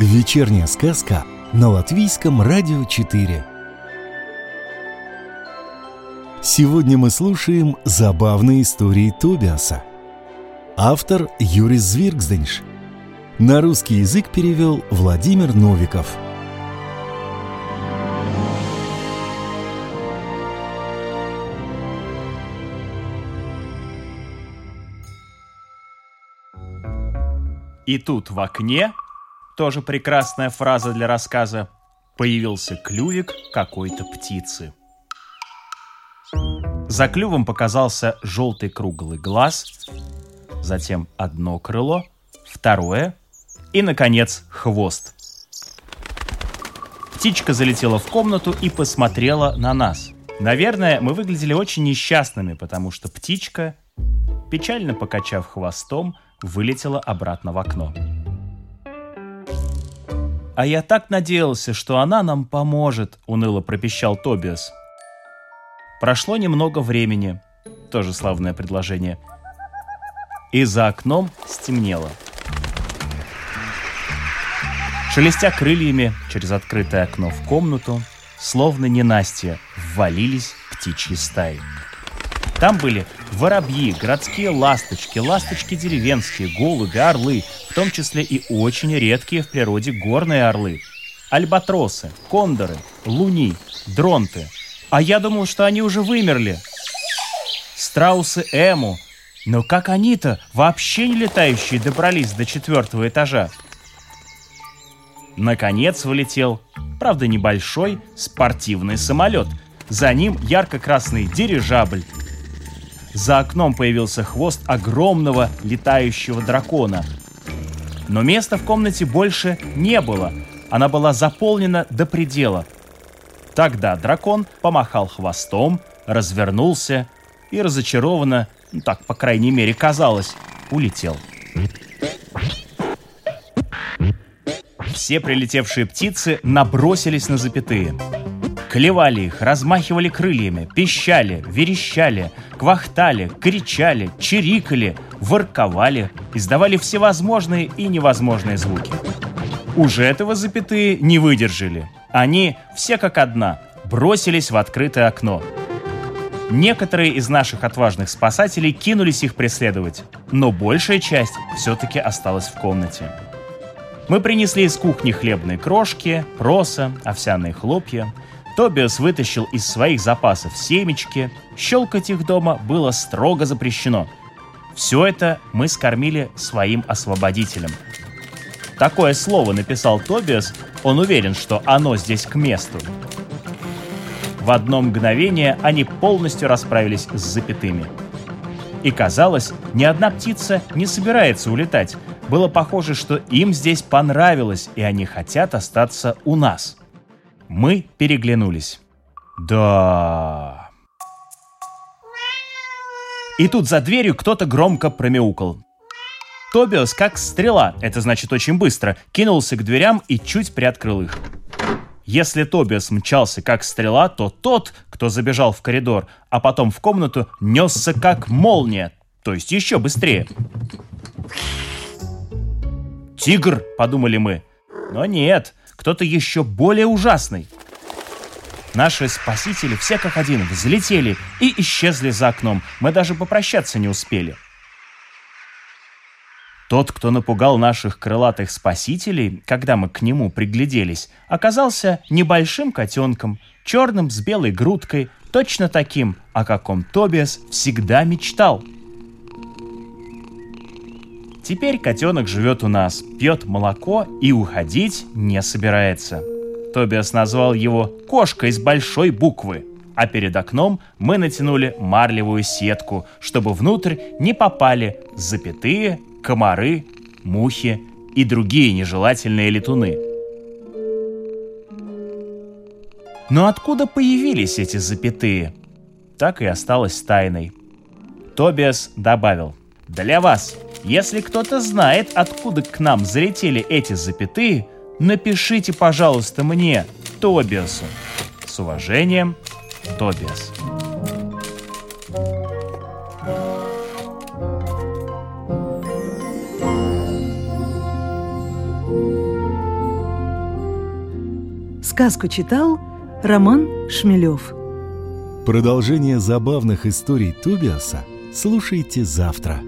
Вечерняя сказка на Латвийском радио 4. Сегодня мы слушаем забавные истории Тобиаса. Автор Юрис Звиргзденш. На русский язык перевел Владимир Новиков. И тут в окне тоже прекрасная фраза для рассказа. Появился клювик какой-то птицы. За клювом показался желтый круглый глаз, затем одно крыло, второе и, наконец, хвост. Птичка залетела в комнату и посмотрела на нас. Наверное, мы выглядели очень несчастными, потому что птичка, печально покачав хвостом, вылетела обратно в окно. «А я так надеялся, что она нам поможет», — уныло пропищал Тобиас. Прошло немного времени. Тоже славное предложение. И за окном стемнело. Шелестя крыльями через открытое окно в комнату, словно ненастья, ввалились птичьи стаи. Там были воробьи, городские ласточки, ласточки деревенские, голуби, орлы, в том числе и очень редкие в природе горные орлы. Альбатросы, кондоры, луни, дронты. А я думал, что они уже вымерли. Страусы Эму. Но как они-то, вообще не летающие, добрались до четвертого этажа? Наконец вылетел, правда небольшой, спортивный самолет. За ним ярко-красный дирижабль, за окном появился хвост огромного летающего дракона. Но места в комнате больше не было. Она была заполнена до предела. Тогда дракон помахал хвостом, развернулся и разочарованно, ну так, по крайней мере, казалось, улетел. Все прилетевшие птицы набросились на запятые – Клевали их, размахивали крыльями, пищали, верещали, квахтали, кричали, чирикали, ворковали, издавали всевозможные и невозможные звуки. Уже этого запятые не выдержали. Они, все как одна, бросились в открытое окно. Некоторые из наших отважных спасателей кинулись их преследовать, но большая часть все-таки осталась в комнате. Мы принесли из кухни хлебные крошки, проса, овсяные хлопья – Тобиас вытащил из своих запасов семечки. Щелкать их дома было строго запрещено. Все это мы скормили своим освободителям. Такое слово написал Тобиас, он уверен, что оно здесь к месту. В одно мгновение они полностью расправились с запятыми. И казалось, ни одна птица не собирается улетать. Было похоже, что им здесь понравилось, и они хотят остаться у нас. Мы переглянулись. Да. И тут за дверью кто-то громко промяукал. Тобиас, как стрела, это значит очень быстро, кинулся к дверям и чуть приоткрыл их. Если Тобиас мчался как стрела, то тот, кто забежал в коридор, а потом в комнату, несся как молния, то есть еще быстрее. «Тигр!» — подумали мы. Но нет, кто-то еще более ужасный. Наши спасители все как один взлетели и исчезли за окном. Мы даже попрощаться не успели. Тот, кто напугал наших крылатых спасителей, когда мы к нему пригляделись, оказался небольшим котенком, черным с белой грудкой, точно таким, о каком Тобиас всегда мечтал. Теперь котенок живет у нас, пьет молоко и уходить не собирается. Тобиас назвал его «кошкой с большой буквы», а перед окном мы натянули марлевую сетку, чтобы внутрь не попали запятые, комары, мухи и другие нежелательные летуны. Но откуда появились эти запятые? Так и осталось тайной. Тобиас добавил, «Для вас если кто-то знает, откуда к нам залетели эти запятые, напишите, пожалуйста, мне, Тобиасу. С уважением, Тобиас. Сказку читал Роман Шмелев. Продолжение забавных историй Тобиаса слушайте завтра.